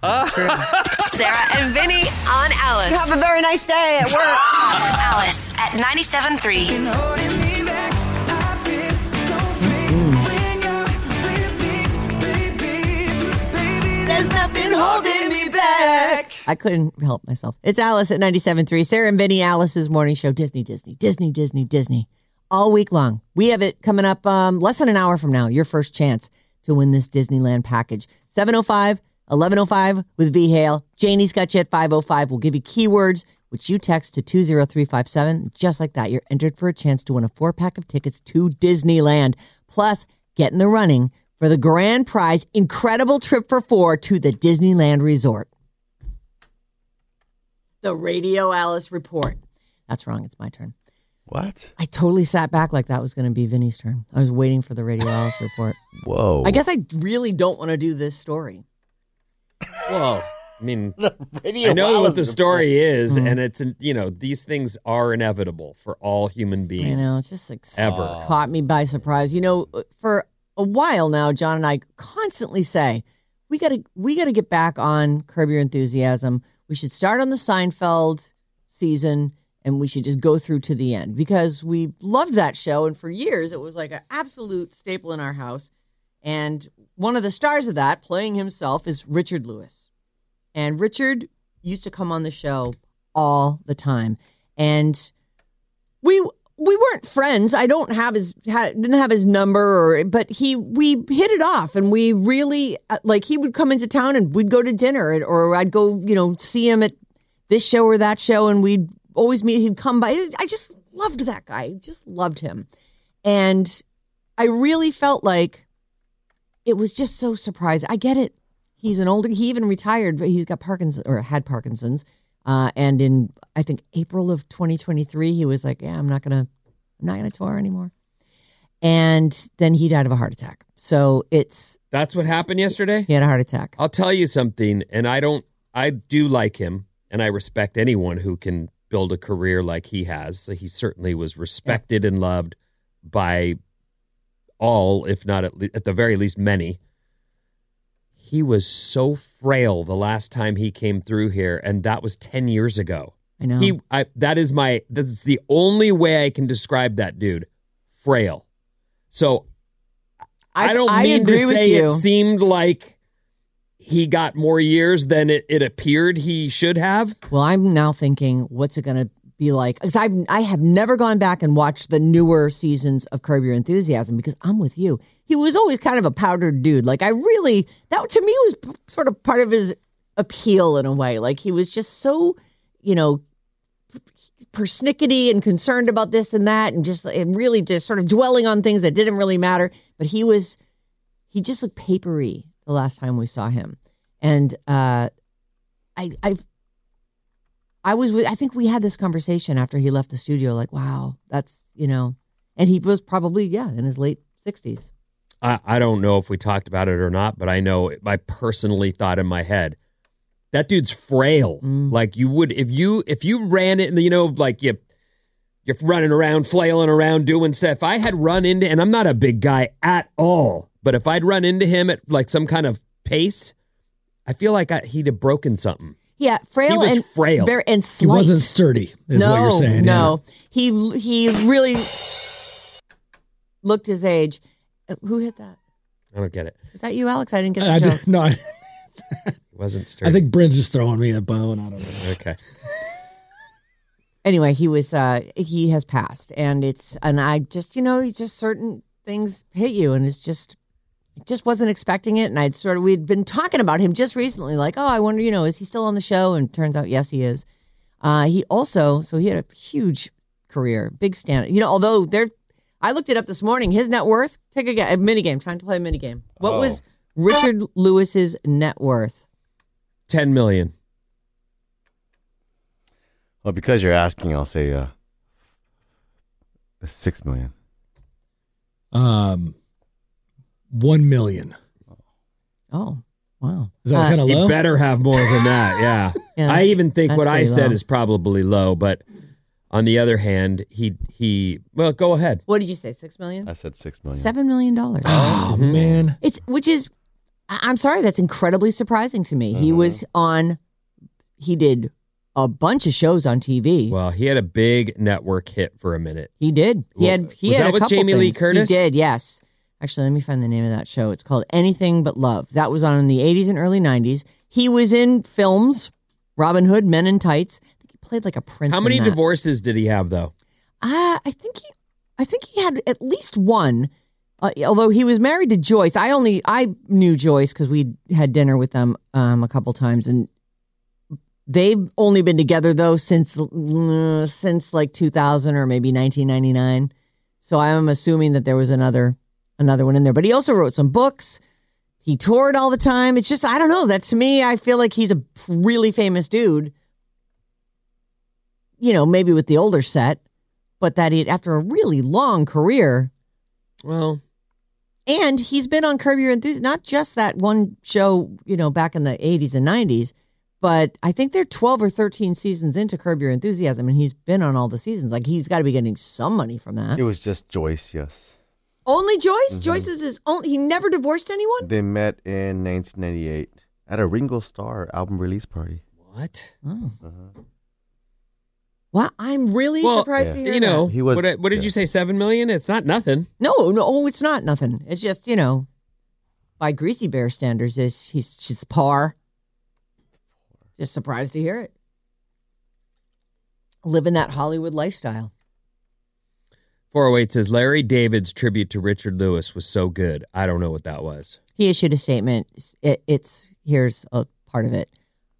Sarah and Vinnie on Alice. Have a very nice day at work. Alice at 97.3. There's nothing holding me back. I couldn't help myself. It's Alice at 97.3. Sarah and Vinnie, Alice's morning show. Disney, Disney, Disney, Disney, Disney. All week long. We have it coming up um, less than an hour from now. Your first chance to win this Disneyland package. 705 1105 with V Hale. Janie's got you at 505. We'll give you keywords, which you text to 20357. Just like that, you're entered for a chance to win a four pack of tickets to Disneyland. Plus, get in the running for the grand prize incredible trip for four to the Disneyland Resort. The Radio Alice Report. That's wrong. It's my turn. What? I totally sat back like that was going to be Vinnie's turn. I was waiting for the Radio Alice Report. Whoa. I guess I really don't want to do this story. Well, I mean, Radio I know what the report. story is, Mm-hmm. and it's you know these things are inevitable for all human beings. I know it's just like Ever. caught me by surprise. You know, for a while now, John and I constantly say we got to we got to get back on Curb Your Enthusiasm. We should start on the Seinfeld season, and we should just go through to the end because we loved that show, and for years it was like an absolute staple in our house. And one of the stars of that, playing himself, is Richard Lewis. And Richard used to come on the show all the time. And we we weren't friends. I don't have his didn't have his number or but he we hit it off and we really uh, like he would come into town and we'd go to dinner and- or I'd go, you know, see him at this show or that show and we'd always meet he'd come by. I just loved that guy. Just loved him. And I really felt like it was just so surprising. I get it. He's an older. He even retired, but he's got Parkinson's or had Parkinson's. Uh, and in I think April of 2023, he was like, "Yeah, I'm not gonna, I'm not gonna tour anymore." And then he died of a heart attack. So it's That's what happened yesterday. he had a heart attack. I'll tell you something, and I don't. I do like him, and I respect anyone who can build a career like he has. He certainly was respected and loved by all, if not at, le- at the very least many. He was so frail the last time he came through here, and that was ten years ago. I know. He, I, that is my. That's the only way I can describe that dude. Frail. So I, don't I mean agree to with say you. it seemed like he got more years than it, it appeared he should have. Well, I'm now thinking, what's it going to be like? Because I've I have never gone back and watched the newer seasons of Curb Your Enthusiasm because I'm with you. He was always kind of a powdered dude. Like I really that to me was sort of part of his appeal in a way. Like he was just so, you know, persnickety and concerned about this and that, and just and really just sort of dwelling on things that didn't really matter. But he was he just looked papery the last time we saw him, and uh, I I've I was with, I think we had this conversation after he left the studio, like, wow, that's, you know, and he was probably, yeah, in his late 60s. I, I don't know if we talked about it or not, but I know I personally thought in my head that dude's frail. Mm. Like you would if you if you ran it, you know, like you you're running around, flailing around, doing stuff. If I had run into, and I'm not a big guy at all, but if I'd run into him at like some kind of pace, I feel like I, he'd have broken something. Yeah, frail and frail. very, and He wasn't sturdy, is no, what you're saying. No, he he really looked his age. Who hit that? I don't get it. Is that you, Alex? I didn't get yeah. the I, joke. did- no, I, wasn't sturdy. I think Bryn's just throwing me a bone. I don't know. okay. anyway, he was uh he has passed and it's and I just you know, just certain things hit you and it's just just wasn't expecting it and I'd sort of we'd been talking about him just recently like, "Oh, I wonder, you know, is he still on the show?" and turns out yes, he is. Uh he also so he had a huge career, big stand. You know, although there I looked it up this morning, his net worth, take a, ga- a mini game, trying to play a mini game. What Oh. was Richard Lewis's net worth? 10 million. Well, because you're asking, I'll say uh, six million. Um, one million. Oh, wow. Is that Uh, kind of He low? better have more than that. Yeah. Yeah, I even think what I pretty said low. is probably low, but on the other hand, he he well, go ahead. What did you say? Six million? I said six million. Seven million dollars. Oh Mm-hmm. man. It's which is, I- I'm sorry, that's incredibly surprising to me. He was on, he did a bunch of shows on TV. Well, he had a big network hit for a minute. he did. He Well, had. He was had that a with couple Jamie Lee. Curtis? He did. Yes. Actually, let me find the name of that show. It's called Anything But Love. That was on in the 80s and early 90s. He was in films, Robin Hood, Men in Tights. I think he played like a prince. How many divorces did he have though? Uh, I think he, I think he had at least one. Uh, although he was married to Joyce, I only I knew Joyce because we had dinner with them um, a couple times, and they've only been together though since uh, since like 2000 or maybe 1999. So I'm assuming that there was another another one in there. But he also wrote some books. He toured all the time. It's just I don't know. That to me, I feel like he's a really famous dude. You know, maybe with the older set, but that he after a really long career, Well, and he's been on Curb Your Enthusiasm, not just that one show, you know, back in the 80s and 90s, but I think they're 12 or 13 seasons into Curb Your Enthusiasm, and he's been on all the seasons. Like, he's got to be getting some money from that. It was just Joyce. Yes, Only Joyce? Mm-hmm. Joyce is his only, he never divorced anyone? they met in 1998 at a Ringo Starr album release party. what? Oh. Wow, I'm really Well, surprised to hear You that. know, He was- what, what did yeah. you say? Seven million? It's not nothing. No, no, oh, it's not nothing. It's just, you know, by Greasy Bear standards, is he's she's par. Just surprised to hear it. Living that Hollywood lifestyle. 408 says Larry David's tribute to Richard Lewis was so good. I don't know what that was. He issued a statement. It, it's here's a part of it.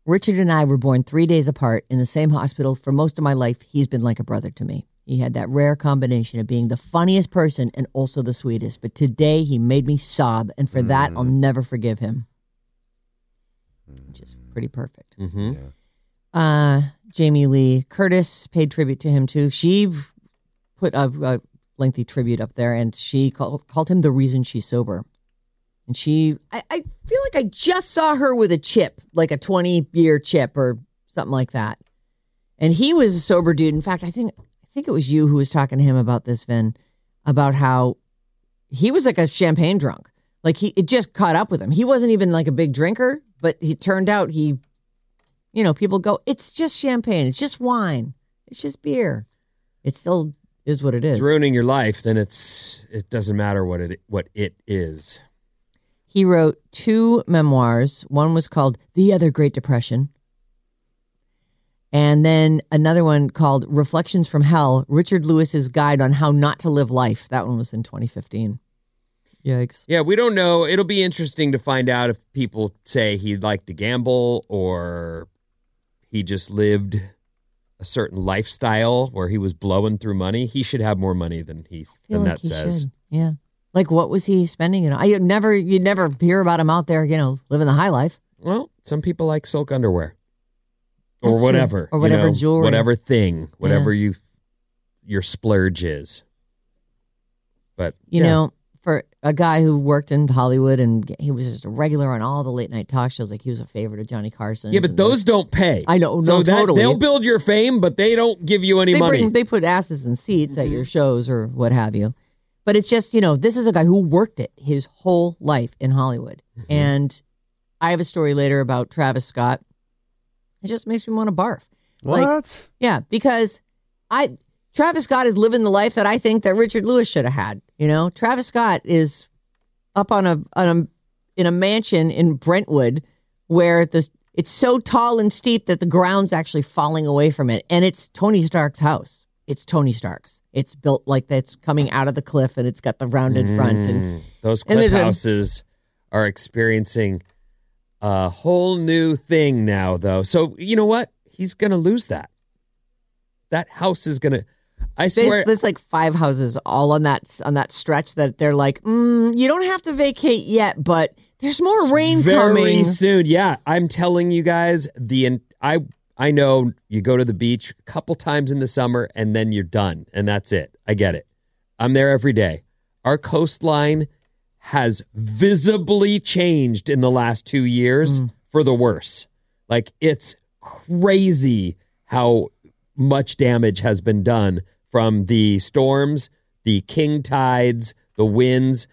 Richard and I were born three days apart in the same hospital. For most of my life, he's been like a brother to me. He had that rare combination of being the funniest person and also the sweetest. But today, he made me sob, and for that, I'll never forgive him. Which is pretty perfect. Mm-hmm. Uh, Jamie Lee Curtis paid tribute to him too. She put a, a lengthy tribute up there, and she called called him the reason she's sober. And she, I, I feel like I just saw her with a chip, like a twenty year chip or something like that. And he was a sober dude. In fact, I think I think it was you who was talking to him about this, Vin, about how he was like a champagne drunk. Like he, it just caught up with him. He wasn't even like a big drinker, but he turned out he you know, people go, it's just champagne, it's just wine, it's just beer. it's still is what it is. It's ruining your life, then it's it doesn't matter what it what it is. He wrote two memoirs. One was called The Other Great Depression. And then another one called Reflections from Hell Richard Lewis's Guide on How Not to Live Life. That one was in 2015. Yikes. Yeah, we don't know. It'll be interesting to find out if people say he liked to gamble or he just lived a certain lifestyle where he was blowing through money. He should have more money than he than like that he says. should. Yeah. Like what was he spending it on? I never you'd never hear about him out there, you know, living the high life. Well, some people like silk underwear That's or true. whatever, Or you whatever know, jewelry. whatever thing, whatever you your splurge is. But You yeah. know, a guy who worked in Hollywood and he was just a regular on all the late night talk shows, like he was a favorite of Johnny Carson. yeah, but those don't pay. I know, so no, that, totally. They'll build your fame, but they don't give you any they money. bring they put asses in seats at your mm-hmm. shows or what have you. But it's just, you know, this is a guy who worked it his whole life in Hollywood. Mm-hmm. And I have a story later about Travis Scott. It just makes me want to barf. What? Like, yeah, because I Travis Scott is living the life that I think that Richard Lewis should have had. You know, Travis Scott is up on a on a in a mansion in Brentwood where the it's so tall and steep that the ground's actually falling away from it, and it's Tony Stark's house. It's Tony Stark's. It's built like that's coming out of the cliff, and it's got the rounded front. And Mm, Those and cliff a- houses are experiencing a whole new thing now, though. So you know what? He's going to lose that. That house is going to. I there's, swear. there's like five houses all on that on that stretch that they're like, mm, you don't have to vacate yet, but There's more rain very coming. soon. Yeah, I'm telling you guys. The I I know you go to the beach a couple times in the summer and then you're done, and that's it. I get it. I'm there every day. Our coastline has visibly changed in the last two years for the worse. Like it's crazy how much damage has been done from the storms, the king tides, the winds.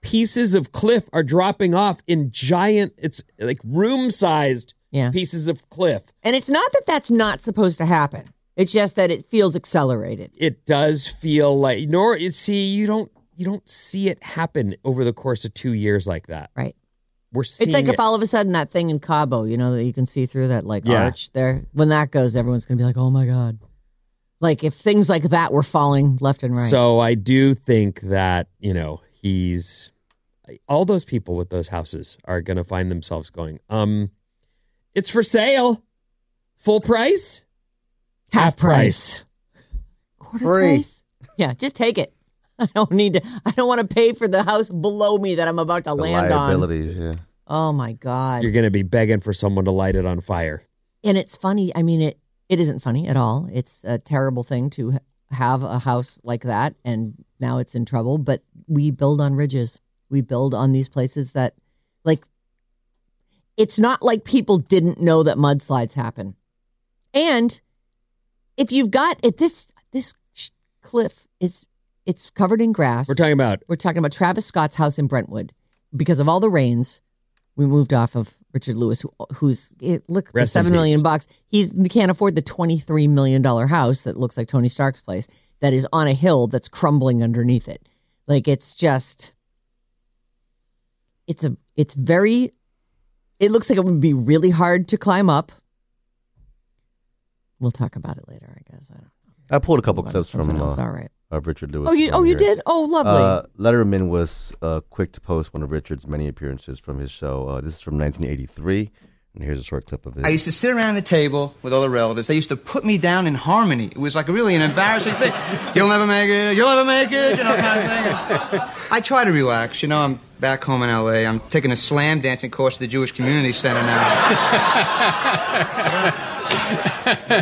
Pieces of cliff are dropping off in giant, it's like room sized Yeah. pieces of cliff. And it's not that that's not supposed to happen. It's just that it feels accelerated. It does feel like, nor you see, you don't. You don't see it happen over the course of two years like that. Right. We're seeing It's like it. if all of a sudden that thing in Cabo, you know, that you can see through that like Yeah. arch there. When that goes, everyone's going to be like, "Oh my god!" Like if things like that were falling left and right. So I do think that, you know, he's all those people with those houses are going to find themselves going, um, it's for sale. Full price? half price, quarter Free. price. Yeah, just take it. I don't need to. I don't want to pay for the house below me that I'm about to The land on. liabilities, yeah. Oh my god! You're going to be begging for someone to light it on fire. and it's funny. I mean, it it isn't funny at all. It's a terrible thing to have a house like that, and now it's in trouble. But we build on ridges. We build on these places that, like, it's not like people didn't know that mudslides happen. And if you've got if this this cliff is it's covered in grass. We're talking about We're talking about Travis Scott's house in Brentwood. Because of all the rains, we moved off of Richard Lewis, who, who's it, look the Rest in seven million peace. bucks. He's he can't afford the twenty three million dollar house that looks like Tony Stark's place that is on a hill that's crumbling underneath it. Like it's just, it's a it's very. It looks like it would be really hard to climb up. We'll talk about it later, I guess. I don't know. I pulled a couple clips from uh, All right. Of Richard Lewis. Oh, you oh you did. Oh, lovely. Uh, Letterman was uh, quick to post one of Richard's many appearances from his show. Uh, this is from 1983, and here's a short clip of it. I used to sit around the table with all the relatives. They used to put me down in harmony. It was like really an embarrassing thing. You'll never make it. You'll never make it. You know, kind of thing. And I try to relax. You know, I'm back home in L.A. I'm taking a slam dancing course at the Jewish Community Center now.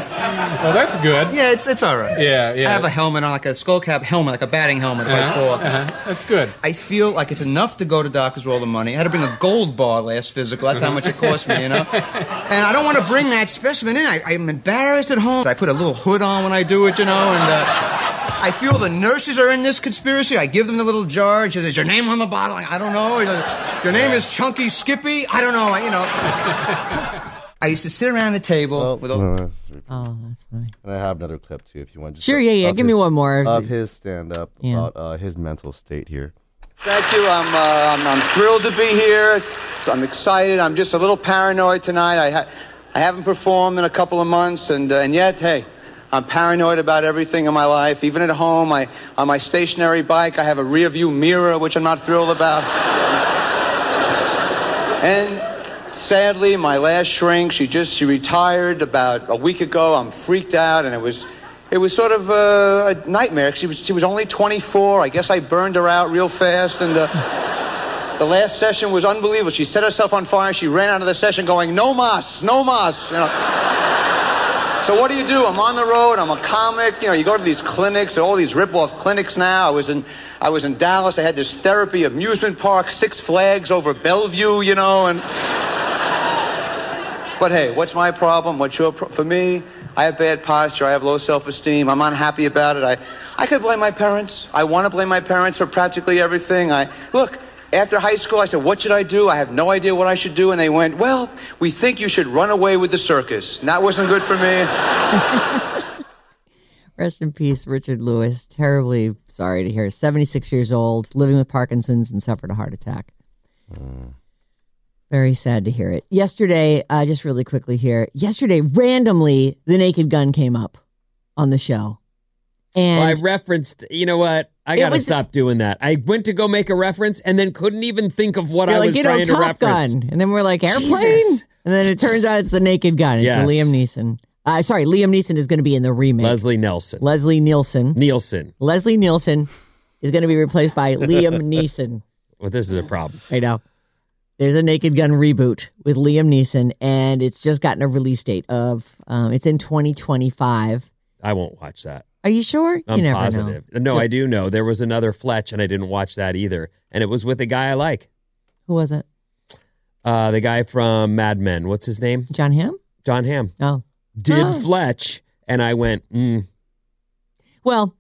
Well, that's good. Yeah, it's it's all right. Yeah, yeah. I have a helmet on, like a skull cap helmet, like a batting helmet if I fall. That's good. I feel like it's enough to go to doctors with all the money. I had to bring a gold bar last physical. That's how much it cost me, you know? And I don't want to bring that specimen in. I, I'm embarrassed at home. I put a little hood on when I do it, you know, and uh, I feel the nurses are in this conspiracy. I give them the little jar. Is your name on the bottle? I don't know. Your name is Chunky Skippy? I don't know. I, you know. I used to sit around the table Oh, with all. no, that's- oh, that's funny. and I have another clip too, if you want. just Sure, of- yeah, yeah, of give me one more. of his stand-up Yeah. about uh, his mental state here. Thank you. I'm, uh, I'm, I'm thrilled to be here. I'm excited. I'm just a little paranoid tonight. I, ha- I haven't performed in a couple of months, and, uh, and yet, hey, I'm paranoid about everything in my life. Even at home, I, on my stationary bike, I have a rear view mirror, which I'm not thrilled about. and sadly, my last shrink, she just she retired about a week ago. I'm freaked out, and it was it was sort of uh, a nightmare. She was she was only 24. I guess I burned her out real fast, and. Uh, the last session was unbelievable. She set herself on fire. She ran out of the session going, "No mas, no mas." You know. So what do you do? I'm on the road. I'm a comic. You know, you go to these clinics, all these rip-off clinics now. I was in, I was in Dallas. I had this therapy amusement park, Six Flags over Bellevue. You know, and but hey, what's my problem? What's your pro- for me? I have bad posture. I have low self-esteem. I'm unhappy about it. I, I could blame my parents. I want to blame my parents for practically everything. I look. After high school, I said, "What should I do?" I have no idea what I should do, and they went, "Well, we think you should run away with the circus." And that wasn't good for me. Rest in peace, Richard Lewis. Terribly sorry to hear. 76 years old, living with Parkinson's, and suffered a heart attack. Mm. Very sad to hear it. Yesterday, uh, just really quickly here, yesterday, randomly, the naked gun came up on the show. And Well, I referenced, you know what? I got to was- stop doing that. I went to go make a reference and then couldn't even think of what I like, was you know, trying to Top reference. Gun. And then we're like, airplane? Jesus. And then it turns out it's the naked gun. It's Yes. Liam Neeson. Uh, sorry, Liam Neeson is going to be in the remake. Leslie Nelson. Leslie Nielsen. Nielsen. Leslie Nielsen is going to be replaced by Liam Neeson. Well, this is a problem. I know. There's a Naked Gun reboot with Liam Neeson, and it's just gotten a release date of um, it's in 2025. I won't watch that. Are you sure? I'm you never positive. know. No, I do know. There was another Fletch, and I didn't watch that either. And it was with a guy I like. Who was it? Uh, the guy from Mad Men. What's his name? Jon Hamm? Jon Hamm. Oh, Did Oh. Fletch, and I went, mm, well,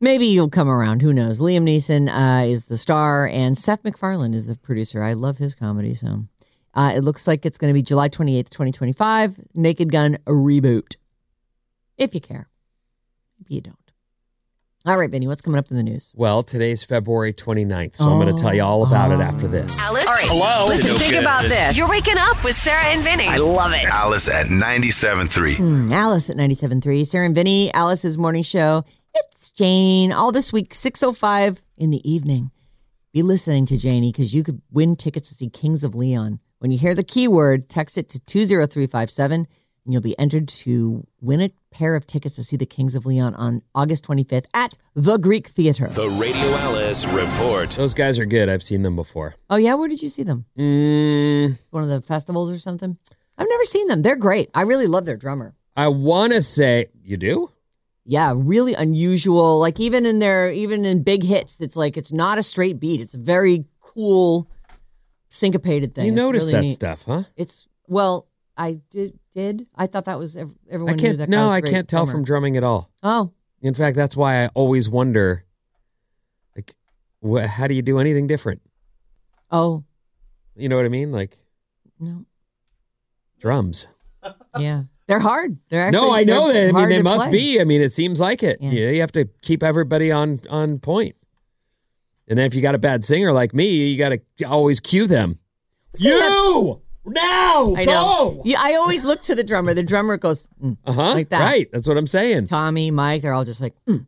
maybe you'll come around. Who knows? Liam Neeson uh, is the star, and Seth MacFarlane is the producer. I love his comedy, so uh, it looks like it's going to be July 28th, 2025. Naked Gun a reboot. If you care, maybe you don't. All right, Vinnie, what's coming up in the news? well, today's February 29th, so I'm going to tell you all about it after this. Alice. All right. Hello. Listen, think about this. You're waking up with Sarah and Vinnie. I love it. Alice at 97.3. Hmm, Alice at 97.3. Sarah and Vinnie, Alice's morning show. It's Jane. All this week, 6.05 in the evening. Be listening to Janie because you could win tickets to see Kings of Leon. When you hear the keyword, text it to 20357 and you'll be entered to win a pair of tickets to see the Kings of Leon on August 25th at the Greek Theater. The Radio Alice Report. Those guys are good. I've seen them before. Oh, yeah? Where did you see them? Mm, One of the festivals or something? I've never seen them. They're great. I really love their drummer. I want to say, you do? Yeah, really unusual. Like even in their even in big hits, it's like it's not a straight beat. It's a very cool syncopated thing. You notice really that neat. stuff, huh? It's well, I did did. I thought that was ev- everyone I can't. that. No, I can't tell drummer. from drumming at all. Oh, In fact, that's why I always wonder, like, wh- how do you do anything different? oh You know what I mean? Like no, drums. yeah, they're hard. They're actually no, I know that. I mean, they must play. be. I mean, it seems like it. Yeah. You, know, you have to keep everybody on on point. And then if you got a bad singer like me, you got to always cue them. You now I know. go. Yeah, I always look to the drummer. The drummer goes mm, Uh huh. like that. Right. That's what I'm saying. Tommy, Mike, they're all just like, mm.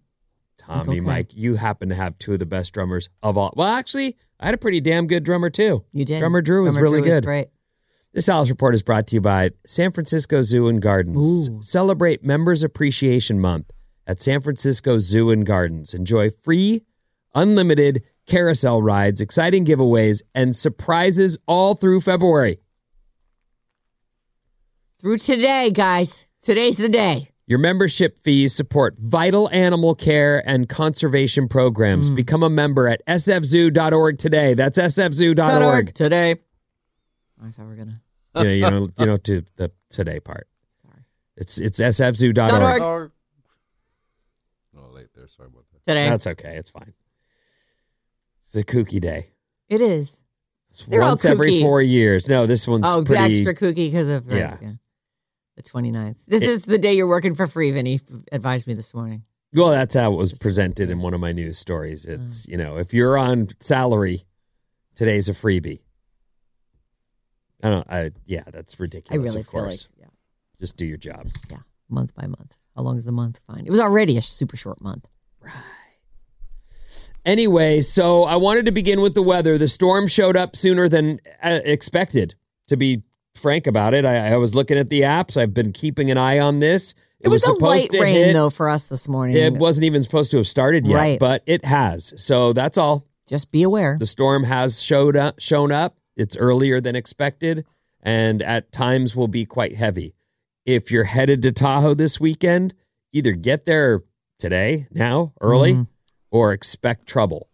Tommy, okay. Mike, you happen to have two of the best drummers of all. Well, actually, I had a pretty damn good drummer too. you did. Drummer Drew was Drummer really Drew good. great. This Alice Report is brought to you by San Francisco Zoo and Gardens. Ooh. Celebrate Members Appreciation Month at San Francisco Zoo and Gardens. Enjoy free, unlimited carousel rides, exciting giveaways, and surprises all through February. Through today, guys. Today's the day. Your membership fees support vital animal care and conservation programs. Mm. Become a member at sfzoo.org today. That's sfzoo.org. today. I thought we were gonna. you know, you know, you know, to the today part. Sorry. It's it's sfzoo.org. Dot org. Oh, late there. Sorry about that. Today. That's okay. It's fine. It's a kooky day. it is. It's They're all once every kooky. four years. No, this one's Oh, pretty. the extra kooky because of right, Yeah. the 29th. This It- is the day you're working for free, Vinnie advised me this morning. Well, that's how it was presented in one of my news stories. Uh. It's you know, if you're on salary, today's a freebie. I don't. I yeah, that's I ridiculous. really of feel like, course, yeah, just do your job. yeah, month by month. How long is the month? Fine. It was already a super short month. Right. Anyway, so I wanted to begin with the weather. The storm showed up sooner than uh, expected. To be frank about it, I, I was looking at the apps. I've been keeping an eye on this. It, was, a supposed light to rain hit. though for us this morning. It wasn't even supposed to have started yet, Right. but it has. So that's all. Just be aware. The storm has showed up, shown up. It's earlier than expected, and at times will be quite heavy. If you're headed to Tahoe this weekend, either get there today, now, early, Mhm. or expect trouble.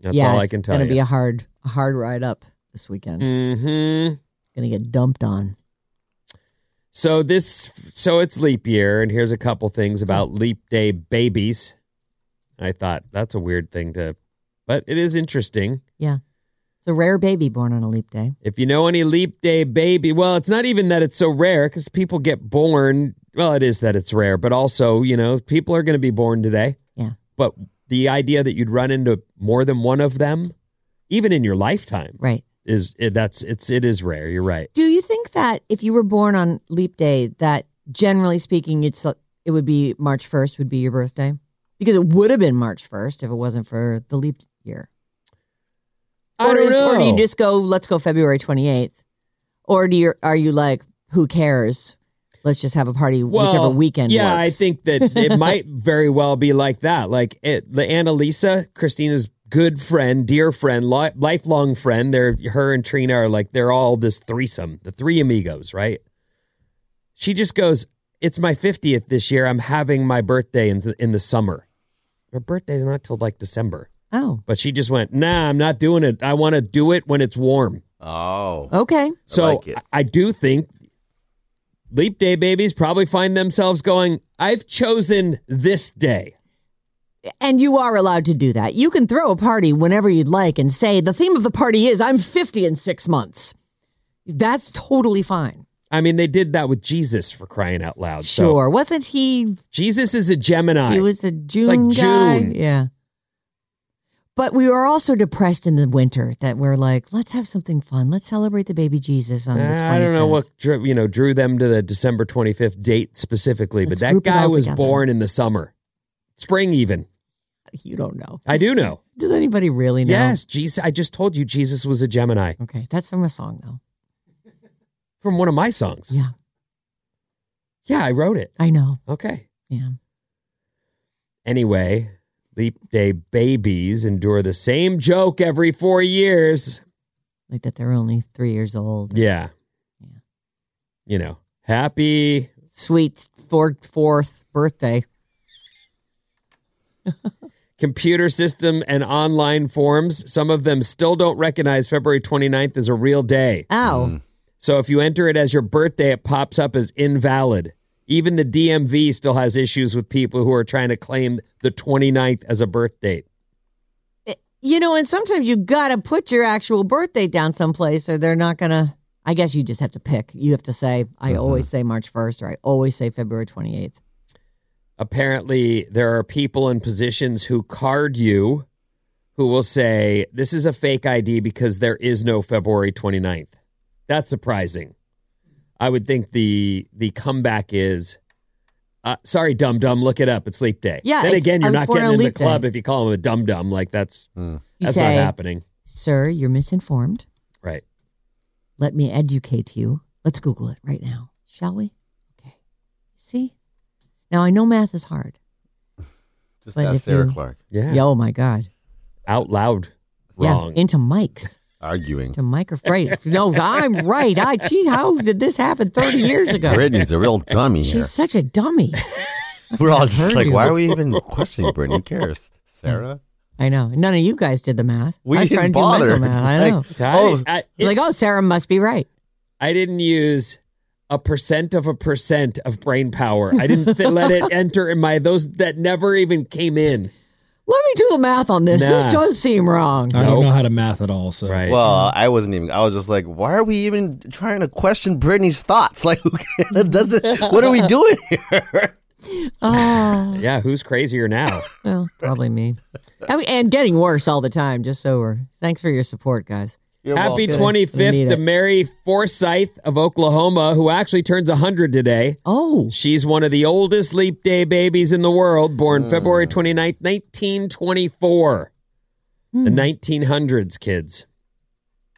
That's yeah, all I can tell you. It's gonna be a hard, a hard ride up this weekend. hmm Gonna get dumped on. So this, so it's leap year, and here's a couple things about leap day babies. I thought that's a weird thing to, but it is interesting. Yeah, it's a rare baby born on a leap day. If you know any leap day baby, well, it's not even that it's so rare because people get born. Well, it is that it's rare, but also, you know, people are going to be born today. Yeah. But the idea that you'd run into more than one of them, even in your lifetime, Right. is it, that's it's it is rare. You're right. Do you think that if you were born on leap day, that generally speaking, it's it would be March first would be your birthday? Because it would have been March first if it wasn't for the leap year. I or don't is- know. Or do you just go, let's go February twenty eighth? Or do you are you like, who cares? Let's just have a party whichever weekend. Yeah, I think that it might very well be like that. Like it, the Annalisa, Christina's good friend, dear friend, li- lifelong friend. They're her and Trina are like they're all this threesome, the three amigos, right? She just goes, "It's my fiftieth this year. I'm having my birthday in the, in the summer. Her birthday's not till like December." Oh, But she just went, "Nah, I'm not doing it. I want to do it when it's warm." Oh. okay. So like. I, I do think leap day babies probably find themselves going, I've chosen this day. And you are allowed to do that. You can throw a party whenever you'd like and say the theme of the party is I'm 50 in six months. That's totally fine. I mean, they did that with Jesus for crying out loud. So Sure. Wasn't he? Jesus is a Gemini. He was a June like guy. June. Yeah. But we were also depressed in the winter that we're like, let's have something fun. Let's celebrate the baby Jesus on the 25th. I don't know what drew, you know drew them to the December 25th date specifically, Let's but that group it guy all was together. born in the summer, spring even. You don't know. I do know. Does anybody really know? Yes, Jesus. I just told you Jesus was a Gemini Okay. That's from a song, though. from one of my songs. Yeah. Yeah, I wrote it. I know. Okay. Yeah. Anyway, leap day babies endure the same joke every four years. Like that they're only three years old. Yeah. Yeah. You know, happy. Sweet fourth, fourth birthday. Computer system and online forms, some of them still don't recognize February 29th as a real day. Oh. So if you enter it as your birthday, it pops up as invalid. Even the DMV still has issues with people who are trying to claim the 29th as a birth date. Eh, you know, and sometimes you got to put your actual birthday down someplace or they're not going to. I guess you just have to pick. You have to say, I mm-hmm. always say March 1st or I always say February 28th. apparently there are people in positions who card you who will say this is a fake ID because there is no February 29th. That's surprising. I would think the the comeback is uh, sorry, dum dum. Look it up. It's leap day. Yeah, Then again, you're not getting in the leap day. club if you call him a dum dum. Like that's You that's say, not happening. Sir, you're misinformed. Right. Let me educate you. Let's Google it right now, shall we? Okay. See? Now, I know math is hard. Just But ask if Sarah you- Clark Yeah. Oh, my God. Out loud. Wrong. Yeah, into mics. Arguing. To microphone. no, I'm right. I gee, how did this happen 30 years ago? Brittany's a real dummy here. She's such a dummy. We're all just like, you. why are we even questioning Brittany? Who cares? Sarah? I know. None of you guys did the math. We I was didn't trying to bother. do mental math. I know. Like, oh, I, like, oh, Sarah must be right. I didn't use a percent of a percent of brain power. I didn't th- let it enter in my those that never even came in. Let me do the math on this. This does seem wrong. I don't know how to math at all. So Right. Well, I wasn't even. I was just like, why are we even trying to question Brittany's thoughts? Like, who? Does it, what are we doing here? Oh, Yeah, who's crazier now? well, probably me. I mean, and getting worse all the time, just so we're. Thanks for your support, guys. Happy welcome. We 25th need to. Mary Forsyth of Oklahoma, who actually turns 100 today. Oh, She's one of the oldest leap day babies in the world, born February 29th, 1924. The 1900s kids.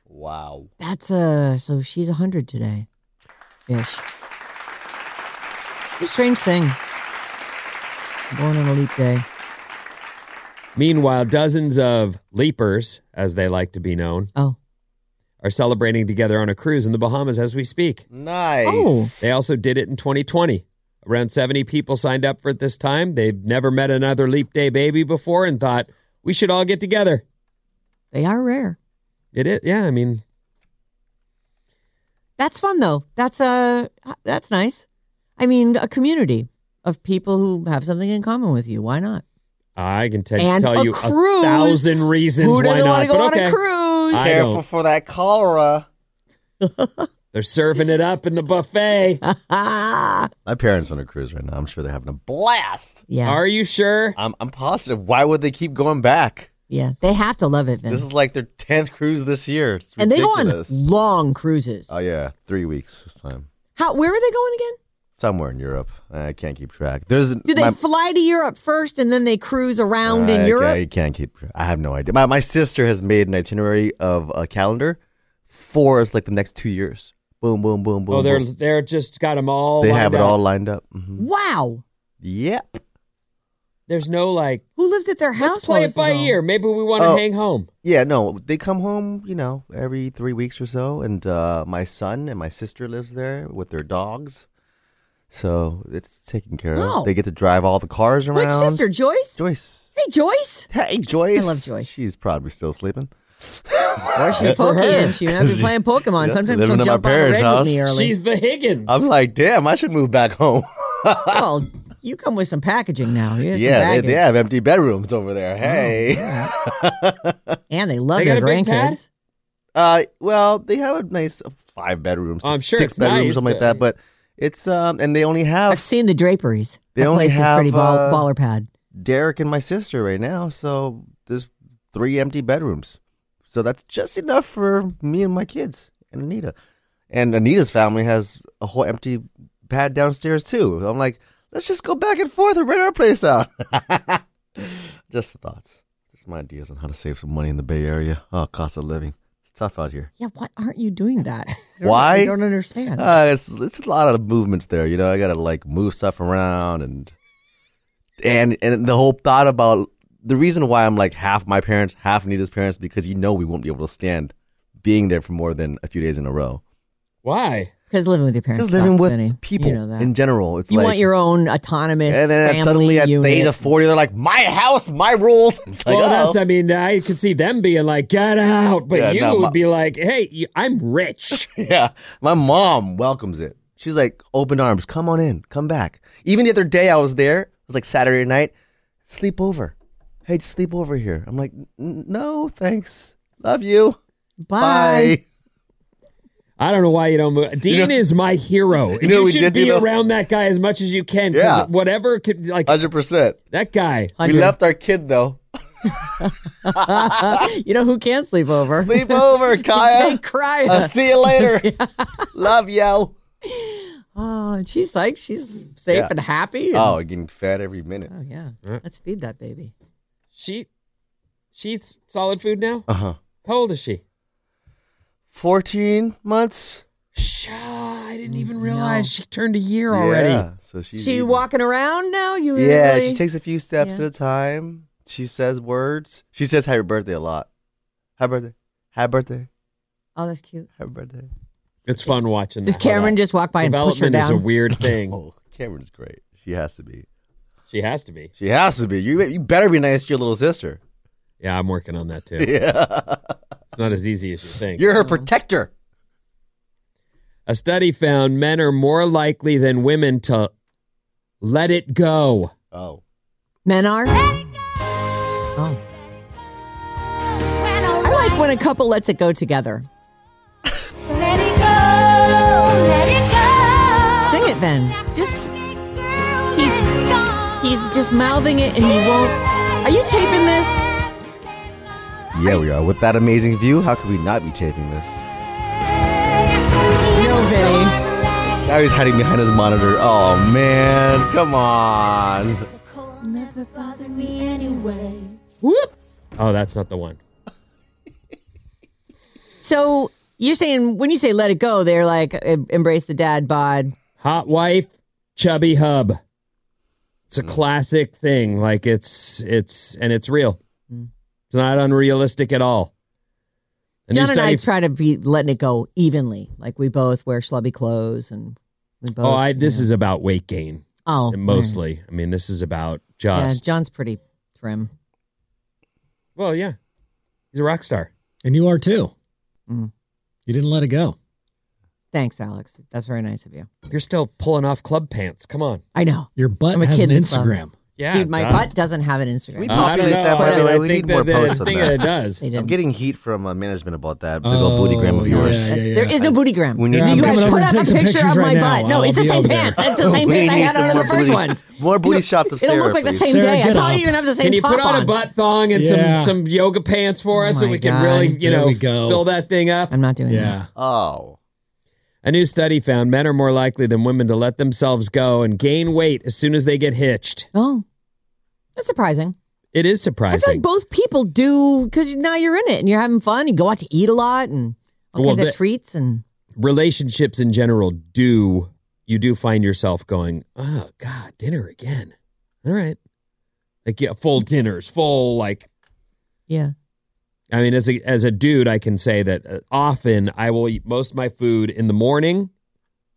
Wow. that's uh. So she's hundred today, ish. A strange thing. Born on a leap day. Meanwhile, dozens of leapers, as they like to be known, Oh, are celebrating together on a cruise in the Bahamas as we speak. Nice. Oh. They also did it in 2020. Around 70 people signed up for it this time. They've never met another leap day baby before and thought, we should all get together. they are rare. It is, yeah, I mean, That's fun though. That's uh that's nice. I mean, a community of people who have something in common with you. Why not? I can te- And tell you cruise. a thousand reasons Who why doesn't to go but on okay. A Careful for that cholera. They're serving it up in the buffet. My parents on a cruise right now. I'm sure they're having a blast. yeah, Are you sure? I'm, I'm positive. Why would they keep going back? yeah. They have to love it, Vin. This is like their 10th cruise this year. It's and they go ridiculous. on long cruises. Oh, yeah. Three weeks this time. How? Where are they going again? Somewhere in Europe. I can't keep track. There's Do they my- fly to Europe first and then they cruise around in I- Europe? I can't keep. I have no idea. My, my sister has made an itinerary of a calendar for like the next two years. Boom, boom, boom, boom. oh, they're boom. they're just got them all. They lined have it up. all lined up. Mhm. Wow. Yep. There's no like. Who lives at their house? Let's play it by is on? ear. Maybe we want to Oh. hang home. Yeah, no, they come home, you know, every three weeks or so, and uh, my son and my sister lives there with their dogs, so it's taken care of. Oh. They get to drive all the cars around. Which sister, Joyce? Joyce. Hey, Joyce. Hey, Joyce. I love Joyce. She's probably still sleeping. Or she's Good for her. She might be playing Pokemon. Yeah, Sometimes she'll jump on the parents' red house. with me early. She's the Higgins. I'm like, damn, I should move back home. well, you come with some packaging now. Here's some yeah, they, they have empty bedrooms over there. Oh, Hey. and they love They their got a big pad? grandkids. Uh, well, they have a nice uh, five bedrooms. Oh, I'm sure six it's bedrooms, nice, something like that. But it's um, and they only have I've seen the draperies. They that only place have, is pretty ball, uh, baller pad. Derek and my sister right now, so there's three empty bedrooms. So that's just enough for me and my kids and Anita. And Anita's family has a whole empty pad downstairs too. I'm like, let's just go back and forth and rent our place out. just thoughts. Just my ideas on how to save some money in the Bay Area. Oh, cost of living. It's tough out here. Yeah, why aren't you doing that? I Why? I don't understand. Uh, it's it's a lot of movements there. You know, I gotta like move stuff around and and and the whole thought about the reason why I'm like half my parents, half Anita's parents, because you know we won't be able to stand being there for more than a few days in a row. Why? Because living with your parents, Just living sucks, with Vinnie. people You know that. in general. It's you like, want your own autonomous and then family suddenly at unit. the age of forty, they're like, "My house, my rules." It's like, well, oh. that's. I mean, I could see them being like, "Get out," but Yeah, you no, would my- be like, "Hey, I'm rich." yeah, my mom welcomes it. She's like, "Open arms, come on in, come back." Even the other day, I was there. It was like Saturday night. Sleep over. Hey, just sleep over here. I'm like, no, thanks. Love you. Bye. I don't know why you don't move. Dean is my hero. You, know what we should did be do, though? around that guy as much as you can. Yeah. whatever could like Hundred percent. that guy. We left our kid though. you know who can't sleep over? Sleep over, Kaya. Take Krya. I'll see you later. Love you. Oh, she's like, she's safe Yeah. and happy. and- Oh, getting fed every minute. Oh, yeah. Let's feed that baby. She, she eats solid food now. Uh huh. How old is she? Fourteen months. Shh, I didn't even realize she turned a year already. Yeah. So she's She eating- walking around now? You Yeah, really- she takes a few steps Yeah. at a time. She says words. She says happy birthday a lot. Happy birthday. Happy birthday. Oh, that's cute. Happy birthday. It's fun watching. Does that. Cameron just walk by and push her Development is a down? weird thing. Oh, Cameron's great. She has to be. She has to be. She has to be. You you better be nice to your little sister. Yeah, I'm working on that too. Yeah. It's not as easy as you think. You're her protector. A study found men are more likely than women to let it go. Oh. Men are? Oh. I like when a couple lets it go together. Let it go, let it go. Sing it then. Just he's he's just mouthing it and he won't. Are you taping this? Yeah, we are. With that amazing view, how could we not be taping this? No, Vinnie. Now he's hiding behind his monitor. Oh man, come on. Never bothered me anyway. Whoop. Oh, that's not the one. So you're saying when you say let it go, they're like embrace the dad bod. Hot wife, chubby hub. It's a mm. classic thing. Like it's it's and it's real. It's not unrealistic at all. A new John and I try to be letting it go evenly. Like we both wear schlubby clothes and we both. oh, I this is about weight gain. Oh, mostly. I mean, this is about Yeah. John's pretty trim. well, yeah, he's a rock star. And you are too. Mm. You didn't let it go. Thanks, Alex. That's very nice of you. You're still pulling off club pants. Come on. I know. Your butt I'm a has kid an in the club. Instagram. Yeah, Dude, my butt doesn't have an Instagram. We Uh, I don't populate know. that, by I the way. think We need that more the posts on thing that. it does. They I'm didn't. getting heat from uh, management about that big old booty gram of yeah, yours. yeah, yeah. There is no booty gram. We need Yeah, I'm you guys coming over put and up take a some picture pictures of right my now. butt. No, I'll it's the be same over there. pants. It's the same We pants I need had some on in more the first booty- ones. More booty shots of It'll Sarah, look like the please. same Sarah, day. I get probably up. even have the same Can you top put on, a butt thong and Yeah. some some yoga pants for us Oh so my we can God. really, you There know, we go. fill that thing up? I'm not doing Yeah. Oh. A new study found men are more likely than women to let themselves go and gain weight as soon as they get hitched. Oh, that's surprising. It is surprising. I feel like both people do because now you're in it and you're having fun. You go out to eat a lot and all Well, kinds the- of treats and Relationships in general do you do find yourself going, "Oh God, dinner again." All right. Like yeah, full dinners, full like Yeah. I mean, as a as a dude, I can say that uh, often I will eat most of my food in the morning,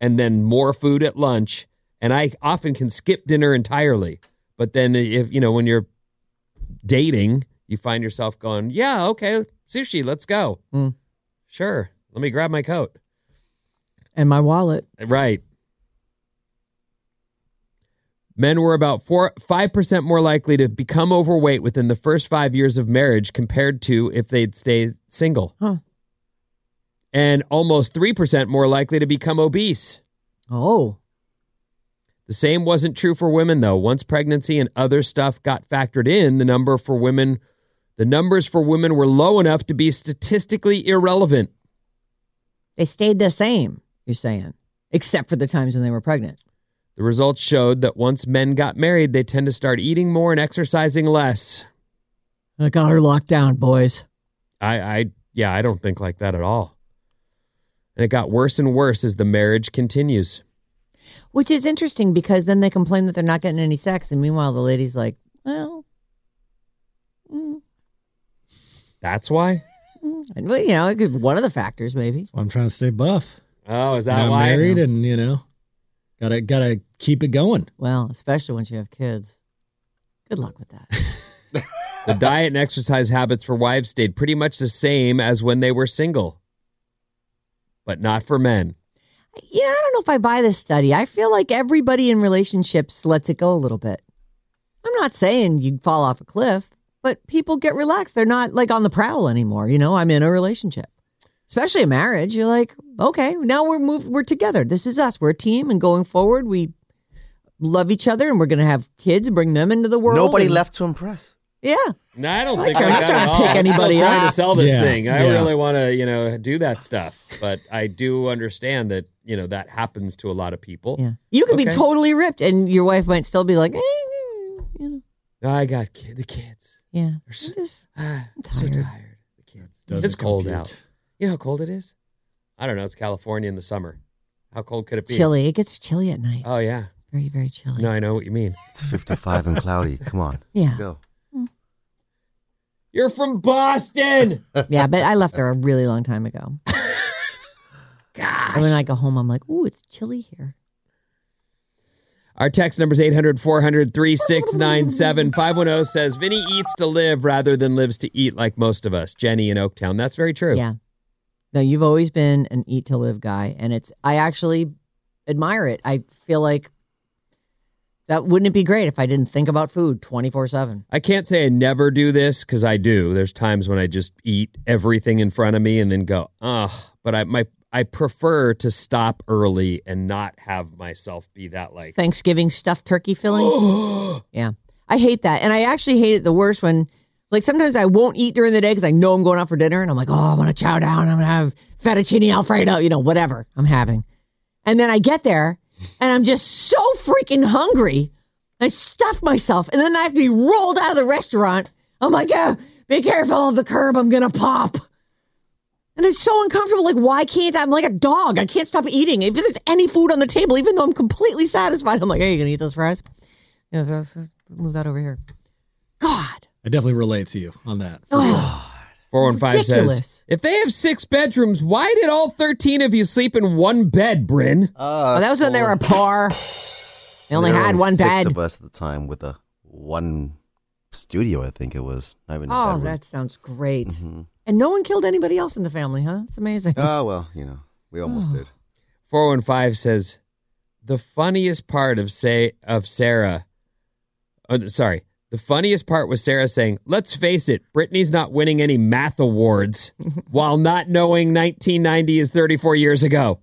and then more food at lunch, and I often can skip dinner entirely. But then, if you know, when you're dating, you find yourself going, "Yeah, okay, sushi, let's go." Mm. Sure, let me grab my coat. And my wallet. Right. Men were about four five percent more likely to become overweight within the first five years of marriage compared to if they'd stay single. Huh. And almost three percent more likely to become obese. Oh. The same wasn't true for women though. Once pregnancy and other stuff got factored in, the number for women the numbers for women were low enough to be statistically irrelevant. They stayed the same, you're saying, except for the times when they were pregnant. The results showed that once men got married, they tend to start eating more and exercising less. I got her locked down, boys. I, I, yeah, I don't think like that at all. And it got worse and worse as the marriage continues. Which is interesting because then they complain that they're not getting any sex. And meanwhile, the lady's like, well, mm, That's why. and, well, you know, it could, one of the factors maybe. I'm trying to stay buff. Oh, is that And I'm why? married and you know, gotta gotta keep it going. Well, especially once you have kids. Good luck with that. The diet and exercise habits for wives stayed pretty much the same as when they were single, but not for men. Yeah, I don't know if I buy this study. I feel like everybody in relationships lets it go a little bit. I'm not saying you fall off a cliff, but people get relaxed. They're not like on the prowl anymore. You know, I'm in a relationship, especially a marriage. You're like, okay, now we're move, we're together. This is us. We're a team, and going forward, we love each other, and we're going to have kids, bring them into the world. Nobody and- left to impress. Yeah, No, I don't I think like I her. I'm not trying to pick anybody I'm anybody trying to sell this Yeah, thing. I yeah. really want to, you know, do that stuff, but I do understand that, you know, that happens to a lot of people. yeah. You could be totally ripped, and your wife might still be like, eh, you know, I got ki- the kids. yeah. They're I'm just I'm so tired. tired. The kids. Doesn't it's cold compute. out. You know how cold it is? I don't know. It's California in the summer. How cold could it be? chilly. It gets chilly at night. Oh yeah. Very, very chilly. No, I know what you mean. It's 55 and cloudy. Come on. Yeah. Go. Hmm. You're from Boston. Yeah, but I left there a really long time ago. Gosh. And when I go home, I'm like, ooh, it's chilly here. Our text number is 800 400 3697. 510 says Vinnie eats to live rather than lives to eat like most of us. Jenny in Oaktown. That's very true. Yeah. No, you've always been an eat to live guy. And it's, I actually admire it. I feel like that wouldn't it be great if I didn't think about food 24 7? I can't say I never do this because I do. There's times when I just eat everything in front of me and then go, ugh. But I my I prefer to stop early and not have myself be that like Thanksgiving stuffed turkey filling. yeah. I hate that. And I actually hate it the worst when, like, sometimes I won't eat during the day because I know I'm going out for dinner and I'm like, oh, I want to chow down. I'm going to have fettuccine alfredo, you know, whatever I'm having. And then I get there and I'm just so freaking hungry. I stuff myself and then I have to be rolled out of the restaurant. I'm like, yeah, be careful of the curb. I'm going to pop. And it's so uncomfortable. Like, why can't I? I'm like a dog. I can't stop eating. If there's any food on the table, even though I'm completely satisfied, I'm like, hey, you gonna eat those fries? Yeah, so, so move that over here. God. I definitely relate to you on that. Oh, 415 says if they have six bedrooms, why did all 13 of you sleep in one bed, Bryn? Uh, oh, that was when they were poor. They only there had one six bed. of us at the time with a one studio, I think it was. Not even Oh, that sounds great. Mhm. And no one killed anybody else in the family, huh? It's amazing. Oh, well, you know, we almost did. 415 says the funniest part of say of Sarah uh, sorry the funniest part was Sarah saying let's face it Brittany's not winning any math awards while not knowing 1990 is 34 years ago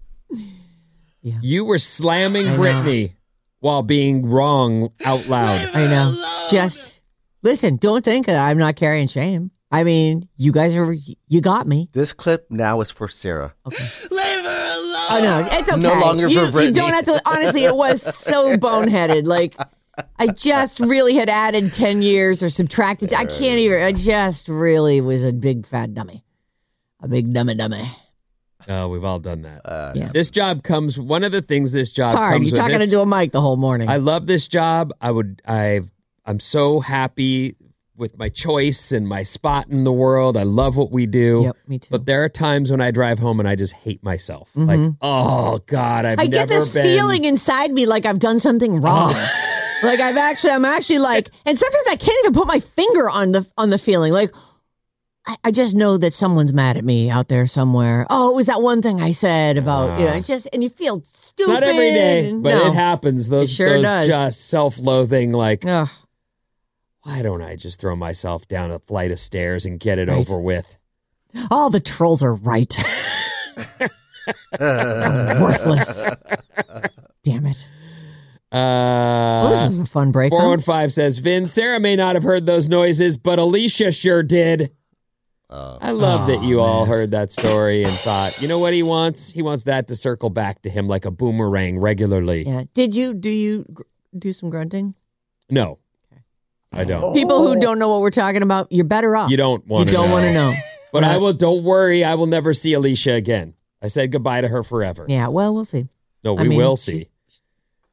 Yeah. you were slamming I know. Brittany while being wrong out loud I know. Just listen, don't think that I'm not carrying shame. I mean, you guys are, you got me. This clip now is for Sarah. Okay. Leave her alone. Oh no, it's okay. No longer for you, you don't have to. Honestly, it was so boneheaded. Like I just really had added ten years or subtracted. I can't even. I just really was a big fat dummy, a big dummy dummy. oh we've all done that Uh, Yeah. this job comes one of the things this job Sorry, comes you're talking into a mic the whole morning. I love this job. I would I I'm so happy with my choice and my spot in the world. I love what we do. Yep, me too. But there are times when I drive home and I just hate myself. Mhm. Like, oh God, I've I never get this been. feeling inside me like I've done something wrong. like I've actually, I'm actually like, and sometimes I can't even put my finger on the on the feeling. Like I, I just know that someone's mad at me out there somewhere. Oh, it was that one thing I said about you know. Ah. It's just and you feel stupid. not every day, and- but no. it happens. Those, sure those does. just self-loathing. Like, Ugh. why don't I just throw myself down a flight of stairs and get it Right. over with? All the trolls are right. Worthless. Damn it. Uh, Well, this was a fun break. huh? 415 says, Vin, Sarah may not have heard those noises, but Alicia sure did. I love that you all heard that story and thought, you know what he wants? He wants that to circle back to him like a boomerang regularly. Yeah. Did you do you gr- do some grunting? No, I don't. People who don't know what we're talking about, you're better off. You don't want You to don't want to know. But I will, don't worry, I will never see Alicia again. I said goodbye to her forever. Yeah. Well, we'll see. No, I we mean, will see.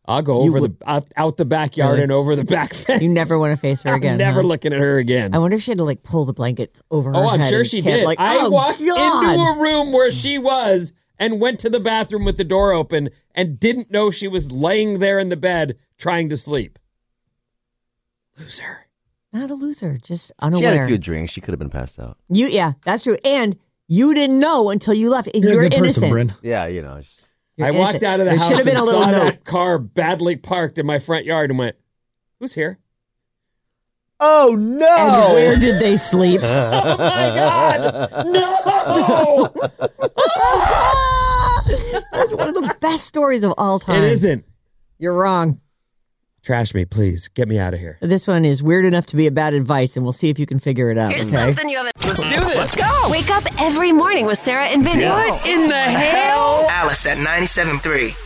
I'll go You over would- the out, out the backyard Really? and over the back fence. You never want to face her I'm again. never huh? looking at her again. I wonder if she had to like pull the blankets over oh, her Oh, I'm head sure she did. Like, I oh, walked God. into a room where she was and went to the bathroom with the door open and didn't know she was laying there in the bed trying to sleep. Loser. Not a loser, just unaware. She had unaware. a few drinks. She could have been passed out. you, yeah, that's true. And you didn't know until you left. You're, You're, a good innocent. person, Bryn. Yeah, you know. You're I walked out of the there house should have been and saw note. that car badly parked in my front yard and went, "Who's here?" Oh no! And where did they sleep? oh my god! No! That's one of the best stories of all time. it isn't. You're wrong. Trash me, please. Get me out of here. This one is weird enough to be a bad advice, and we'll see if you can figure it out. Here's okay? something you haven't. Let's do this. Let's go. Wake up every morning with Sarah and Vinnie. What in the hell? Alice at 97.3.